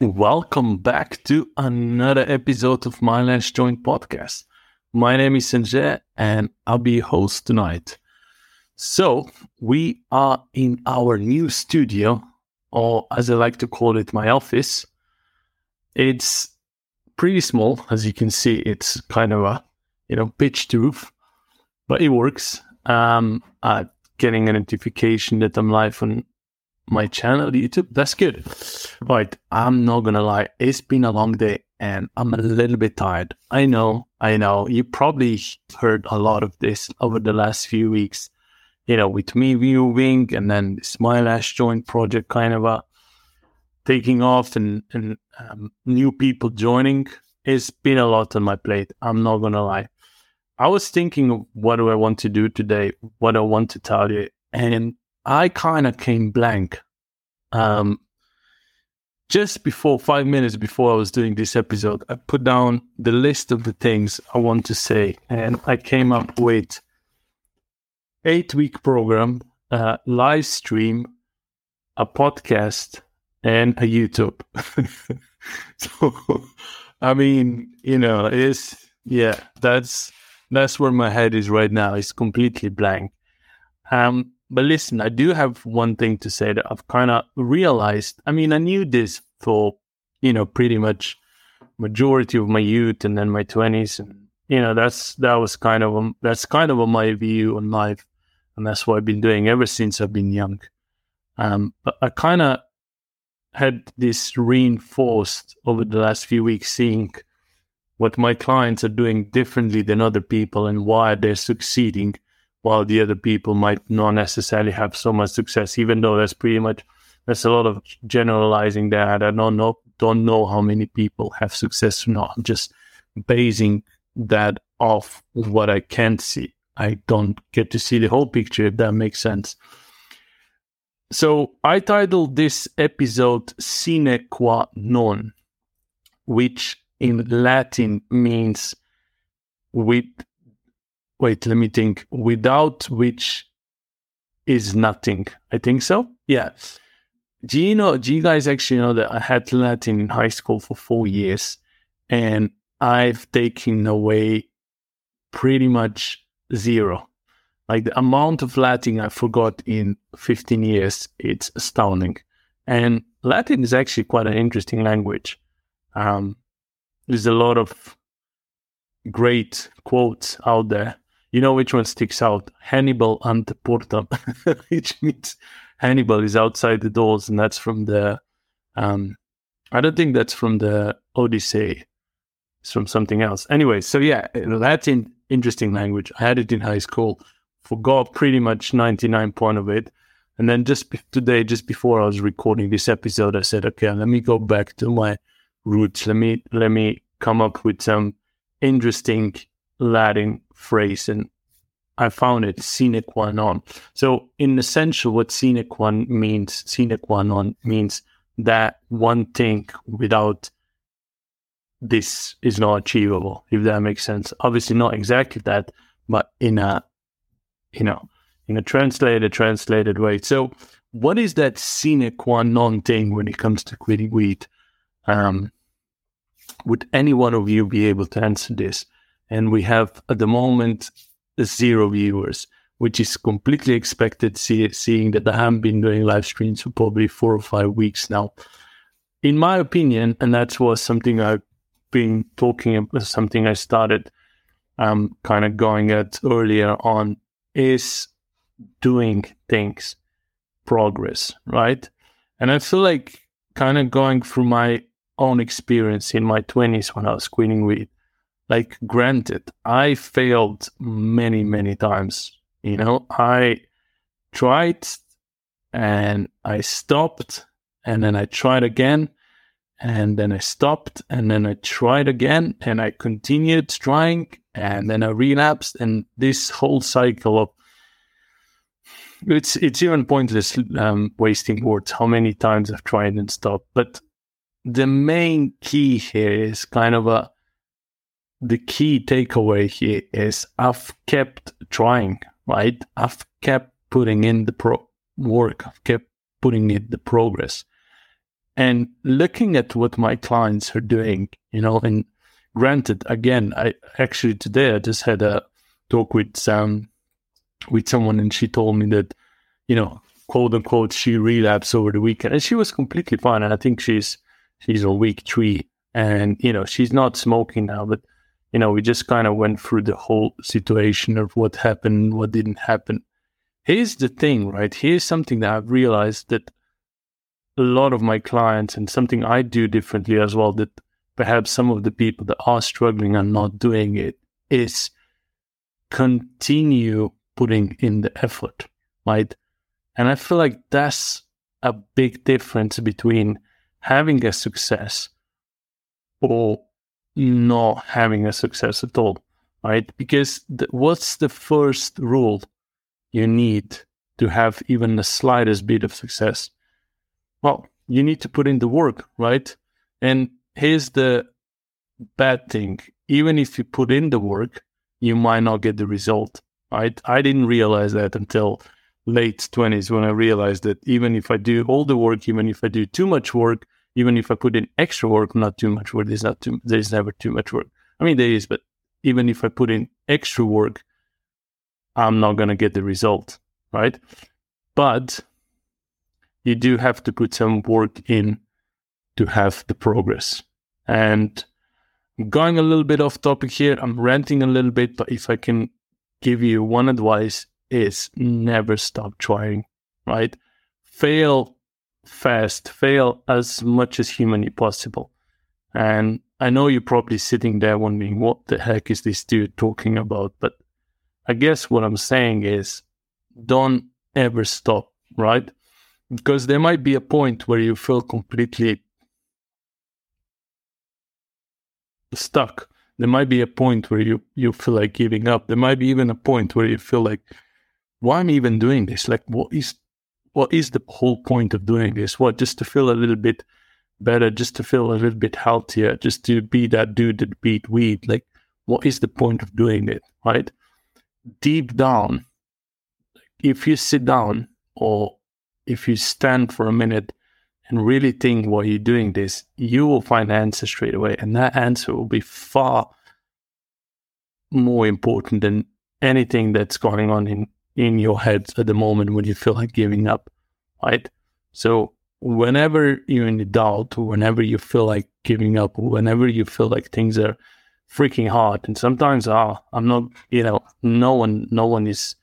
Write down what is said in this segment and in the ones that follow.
Welcome back to another episode of My Last Joint podcast. My name is Anze and I'll be your host tonight. So, we are in our new studio, or as I like to call it, my office. It's pretty small, as you can see, it's kind of a you know pitched roof, but it works. Um, uh, getting a notification that I'm live on my channel YouTube. That's good. Right. I'm not gonna lie. It's been a long day and I'm a little bit tired. I know, I know. You probably heard a lot of this over the last few weeks. You know, with me viewing and then this my last joint project kind of a uh, taking off and, and um, new people joining. It's been a lot on my plate. I'm not gonna lie. I was thinking what do I want to do today, what do I want to tell you, and I kind of came blank. Um, just before five minutes before I was doing this episode, I put down the list of the things I want to say, and I came up with eight week program, uh, live stream, a podcast, and a YouTube. so, I mean, you know, it's yeah, that's that's where my head is right now. It's completely blank. Um, but listen, I do have one thing to say that I've kind of realized. I mean, I knew this for, you know, pretty much majority of my youth and then my twenties, and you know, that's that was kind of a, that's kind of a, my view on life, and that's what I've been doing ever since I've been young. Um, but I kind of had this reinforced over the last few weeks, seeing what my clients are doing differently than other people and why they're succeeding while the other people might not necessarily have so much success, even though that's pretty much there's a lot of generalizing that. I don't know don't know how many people have success or not. I'm just basing that off what I can't see. I don't get to see the whole picture if that makes sense. So I titled this episode Sine qua non, which in Latin means with wait, let me think. Without which is nothing. I think so. Yeah. Do you know? Do you guys actually know that I had Latin in high school for four years, and I've taken away pretty much zero. Like the amount of Latin I forgot in 15 years, it's astounding. And Latin is actually quite an interesting language. Um, there's a lot of great quotes out there you know which one sticks out? Hannibal ante portam, which means Hannibal is outside the doors, and that's from the. Um, I don't think that's from the Odyssey. It's from something else. Anyway, so yeah, that's in interesting language. I had it in high school, forgot pretty much ninety nine point of it, and then just today, just before I was recording this episode, I said, okay, let me go back to my roots. Let me let me come up with some interesting Latin phrase, and I found it sine qua non. So, in essential, what sine qua means, sine qua non means that one thing without this is not achievable, if that makes sense. Obviously, not exactly that, but in a, you know, in a translated, translated way. So, what is that sine qua non thing when it comes to quitting weed? Um, would any one of you be able to answer this? And we have at the moment zero viewers, which is completely expected. See, seeing that I haven't been doing live streams for probably four or five weeks now. In my opinion, and that was something I've been talking about, something I started um, kind of going at earlier on, is doing things, progress, right? And I feel like kind of going through my own experience in my 20s when I was quitting weed like granted i failed many many times you know? I tried and i stopped and then i tried again and then i stopped and then i tried again and i continued trying and then i relapsed and this whole cycle of it's it's even pointless um, wasting words how many times i've tried and stopped but the main key here is kind of a the key takeaway here is I've kept trying, right? I've kept putting in the pro work, I've kept putting in the progress. and looking at what my clients are doing, you know, and granted, again, I actually today I just had a talk with some with someone and she told me that, you know, quote unquote, she relapsed over the weekend and she was completely fine. And I think she's she's on week three and, you know, she's not smoking now, but you know, we just kind of went through the whole situation of what happened, what didn't happen. Here's the thing, right? Here's something that I've realized that a lot of my clients and something I do differently as well that perhaps some of the people that are struggling are not doing it is continue putting in the effort, right? And I feel like that's a big difference between having a success or not having a success at all, right? Because the, what's the first rule you need to have even the slightest bit of success? well, you need to put in the work, right? And here's the bad thing even if you put in the work, you might not get the result, right? I didn't realize that until late 20s when I realized that even if I do all the work, even if I do too much work, even if I put in extra work, not too much work, there's not too, there's never too much work. I mean, there is, but even if I put in extra work, I'm not going to get the result, right? But you do have to put some work in to have the progress. And going a little bit off topic here, I'm ranting a little bit, but if I can give you one advice is never stop trying, right? Fail fast, fail as much as humanly possible. And I know you're probably sitting there wondering, what the heck is this dude talking about? But I guess what I'm saying is don't ever stop, right? because there might be a point where you feel completely stuck. There might be a point where you, you feel like giving up. There might be even a point where you feel like, why am I even doing this? Like, what is what is the whole point of doing this? What just to feel a little bit better, just to feel a little bit healthier, just to be that dude that beat weed? Like, what is the point of doing it? Right? Deep down, if you sit down or if you stand for a minute and really think while you're doing this, you will find the answer straight away. And that answer will be far more important than anything that's going on in, in your head at the moment when you feel like giving up. Right. So whenever you're in doubt, whenever you feel like giving up, whenever you feel like things are freaking hard, and sometimes ah, I'm not, you know, no one no one is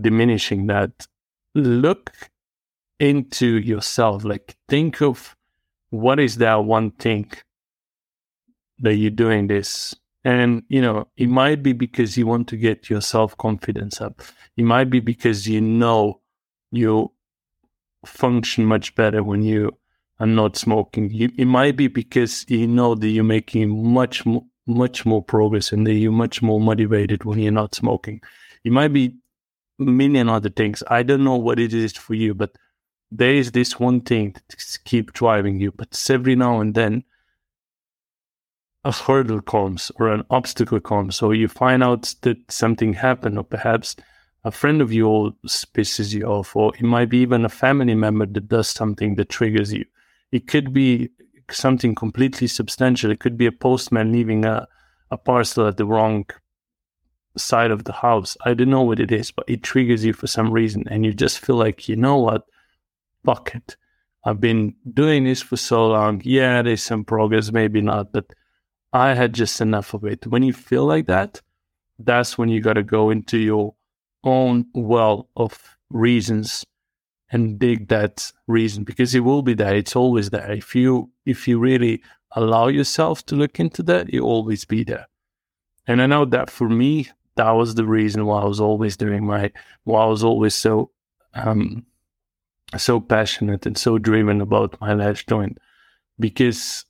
diminishing that. Look into yourself. Like think of what is that one thing that you're doing this. And you know, it might be because you want to get your self confidence up. It might be because you know you function much better when you are not smoking. It might be because you know that you're making much much more progress and that you're much more motivated when you're not smoking. It might be million other things. I don't know what it is for you, but there is this one thing that keep driving you, but every now and then a hurdle comes or an obstacle comes, so you find out that something happened, or perhaps a friend of yours pisses you off, or it might be even a family member that does something that triggers you. It could be something completely substantial. It could be a postman leaving a, a parcel at the wrong side of the house. I don't know what it is, but it triggers you for some reason, and you just feel like, you know what? bucket. I've been doing this for so long. Yeah, there's some progress, maybe not, but I had just enough of it. When you feel like that, that's when you got to go into your own well of reasons and dig that reason because it will be there. It's always there. If you if you really allow yourself to look into that, it will always be there. And I know that for me, that was the reason why I was always doing my why I was always so um so passionate and so driven about my last joint because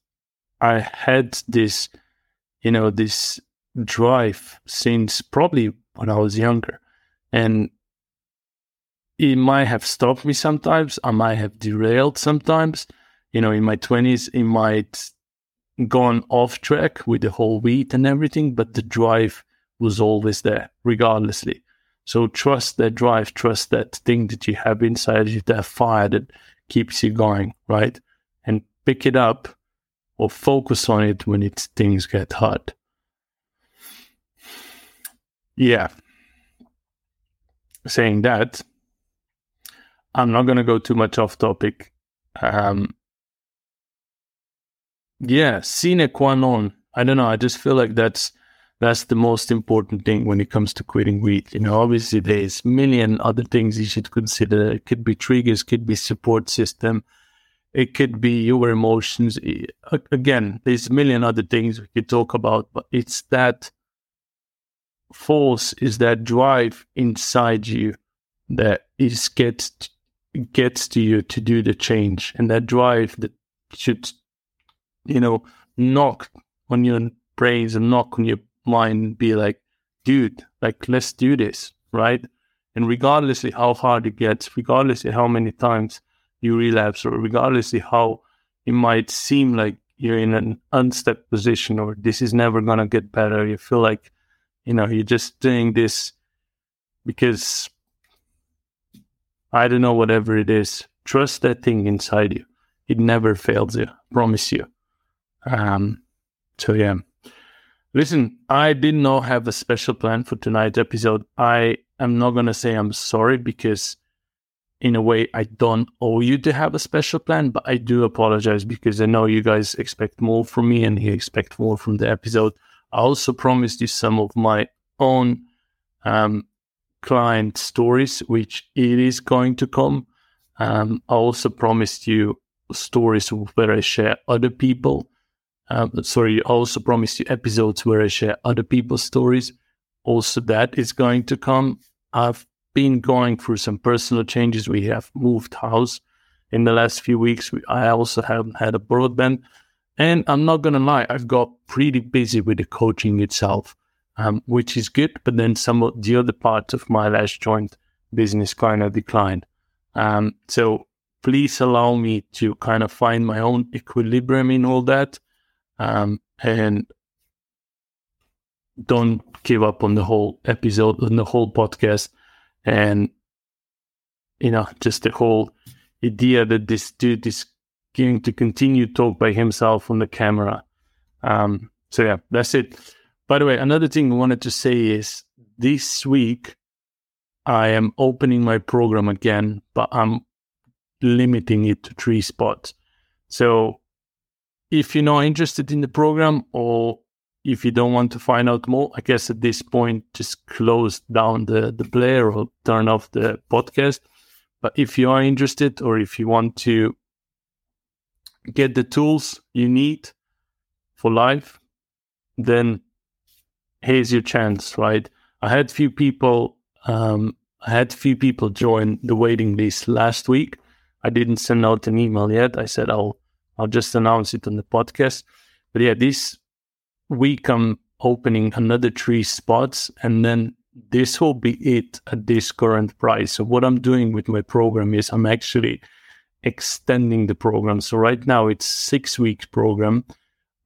I had this, you know, this drive since probably when I was younger. And it might have stopped me sometimes. I might have derailed sometimes. You know, in my 20s, it might gone off track with the whole wheat and everything, but the drive was always there, regardlessly. So trust that drive, trust that thing that you have inside you, that fire that keeps you going, right? And pick it up or focus on it when it's things get hard. Yeah. Saying that, I'm not going to go too much off topic. Um, yeah, sine qua non. I don't know. I just feel like that's that's the most important thing when it comes to quitting weed. You know, obviously there's million other things you should consider. It could be triggers, could be support system, it could be your emotions. Again, there's million other things we could talk about, but it's that force, is that drive inside you that is gets gets to you to do the change, and that drive that should, you know, knock on your brains and knock on your mind and be like, dude, like let's do this, right? And regardless of how hard it gets, regardless of how many times you relapse, or regardless of how it might seem like you're in an unstuck position or this is never going to get better, you feel like, you know, you're just doing this because I don't know, whatever it is, trust that thing inside you. It never fails you, promise you. Um, so yeah. Listen, I did not have a special plan for tonight's episode. I am not gonna say I'm sorry because in a way, I don't owe you to have a special plan, but I do apologize because I know you guys expect more from me and you expect more from the episode. I also promised you some of my own um, client stories, which it is going to come. Um, I also promised you stories where I share other people. Um, sorry, I also promised you episodes where I share other people's stories. Also, that is going to come. I've been going through some personal changes. We have moved house in the last few weeks. I also haven't had a broadband. And I'm not going to lie, I've got pretty busy with the coaching itself, um, which is good. But then some of the other parts of my last joint business kind of declined. Um, so please allow me to kind of find my own equilibrium in all that. Um, and don't give up on the whole episode, on the whole podcast and you know just the whole idea that this dude is going to continue talk by himself on the camera. Um so yeah that's it. By the way another thing i wanted to say is this week i am opening my program again but i'm limiting it to three spots. So if you're not interested in the program or if you don't want to find out more, I guess at this point, just close down the, the player or turn off the podcast. But if you are interested or if you want to get the tools you need for life, then here's your chance, right? I had few people, um, I had few people join the waiting list last week. I didn't send out an email yet. I said I'll I'll just announce it on the podcast. But yeah, this week I'm opening another three spots and then this will be it at this current price. So what I'm doing with my program is I'm actually extending the program. So right now it's six week program.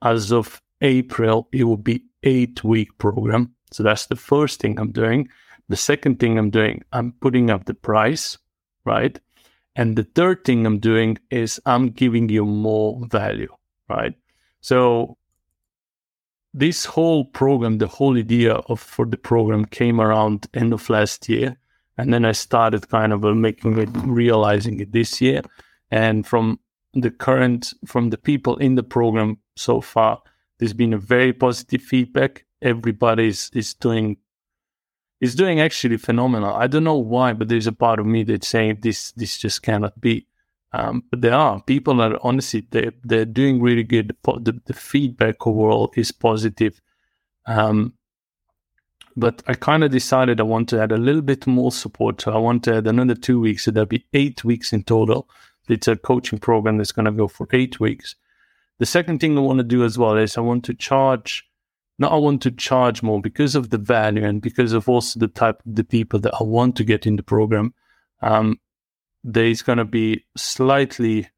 As of April, it will be eight week program. So that's the first thing I'm doing. The second thing I'm doing, I'm putting up the price, right? And the third thing I'm doing is I'm giving you more value, right? So this whole program, the whole idea of for the program came around end of last year, and then I started kind of uh, making it, realizing it this year. And from the current, from the people in the program so far, there's been a very positive feedback. Everybody is, is doing is doing actually phenomenal. I don't know why, but there's a part of me that's saying this this just cannot be. Um, but there are people that are honestly they they're doing really good. The, the feedback overall is positive. Um, but I kind of decided I want to add a little bit more support. So I want to add another two weeks. So there'll be eight weeks in total. It's a coaching program that's going to go for eight weeks. The second thing I want to do as well is I want to charge. Now I want to charge more because of the value and because of also the type of the people that I want to get in the program. Um, there's going to be slightly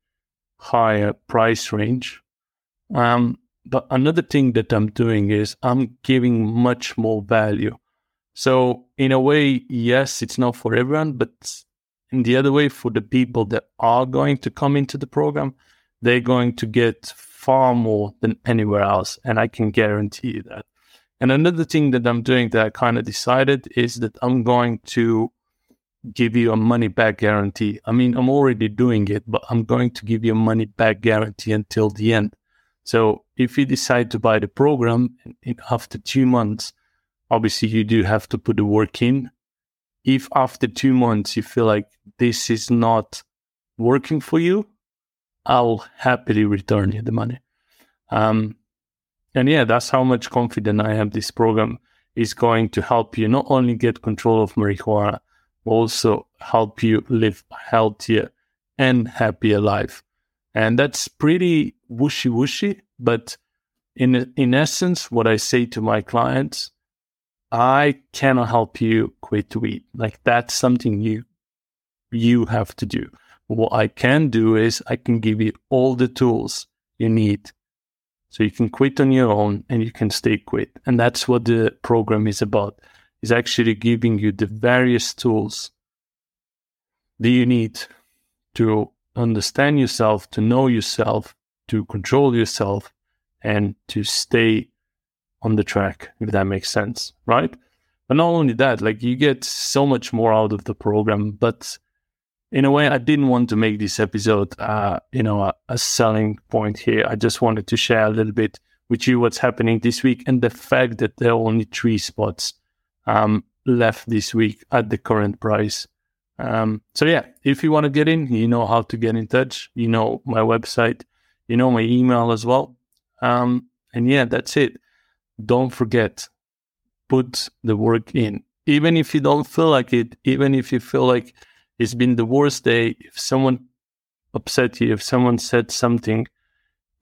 higher price range. Um, but another thing that I'm doing is I'm giving much more value. So in a way, yes, it's not for everyone, but in the other way, for the people that are going to come into the program, they're going to get far more than anywhere else. And I can guarantee you that. And another thing that I'm doing that I kind of decided is that I'm going to give you a money back guarantee. I mean, I'm already doing it, but I'm going to give you a money back guarantee until the end. So if you decide to buy the program after two months, obviously you do have to put the work in. If after two months you feel like this is not working for you, I'll happily return you the money. Um, and yeah, that's how much confident I am this program is going to help you not only get control of marijuana, but also help you live a healthier and happier life. And that's pretty whooshy whooshy, but in in essence, what I say to my clients, I cannot help you quit to eat. Like that's something you you have to do. What I can do is I can give you all the tools you need so you can quit on your own and you can stay quit. And that's what the program is about, is actually giving you the various tools that you need to understand yourself, to know yourself, to control yourself, and to stay on the track, if that makes sense, right? But not only that, like you get so much more out of the program, but in a way, I didn't want to make this episode, uh, you know, a, a, selling point here. I just wanted to share a little bit with you what's happening this week and the fact that there are only three spots um, left this week at the current price. Um, so yeah, if you want to get in, you know how to get in touch. You know my website, you know my email as well. Um, and yeah, that's it. Don't forget, put the work in. Even if you don't feel like it, even if you feel like it's been the worst day. If someone upset you, if someone said something,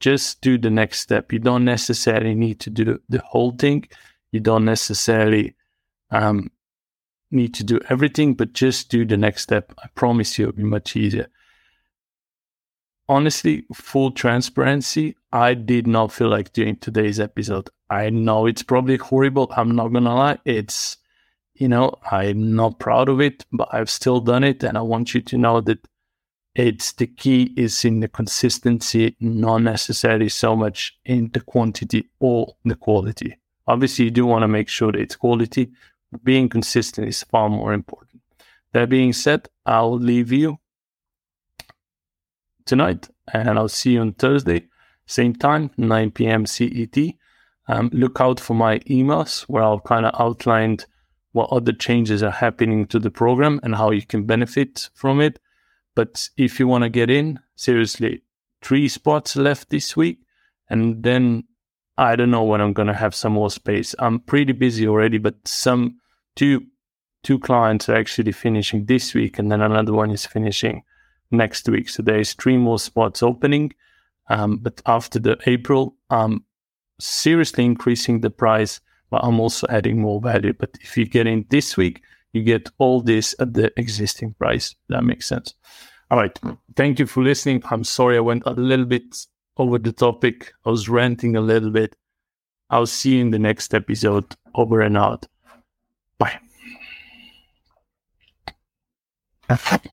just do the next step. You don't necessarily need to do the whole thing. You don't necessarily um, need to do everything, but just do the next step. I promise you it'll be much easier. Honestly, full transparency, I did not feel like doing today's episode. I know it's probably horrible. I'm not gonna lie. It's you know, I'm not proud of it, but I've still done it. And I want you to know that it's the key is in the consistency, not necessarily so much in the quantity or the quality. Obviously, you do want to make sure that it's quality. Being consistent is far more important. That being said, I'll leave you tonight and I'll see you on Thursday, same time, 9 p.m. CET. Um, look out for my emails where I'll kind of outline what other changes are happening to the program and how you can benefit from it. But if you want to get in, seriously, three spots left this week. And then I don't know when I'm going to have some more space. I'm pretty busy already, but some two two clients are actually finishing this week, and then another one is finishing next week. So there's three more spots opening. Um, but after the April, I'm seriously increasing the price but I'm also adding more value. But if you get in this week, you get all this at the existing price. That makes sense. All right. Thank you for listening. I'm sorry I went a little bit over the topic. I was ranting a little bit. I'll see you in the next episode. Over and out. Bye.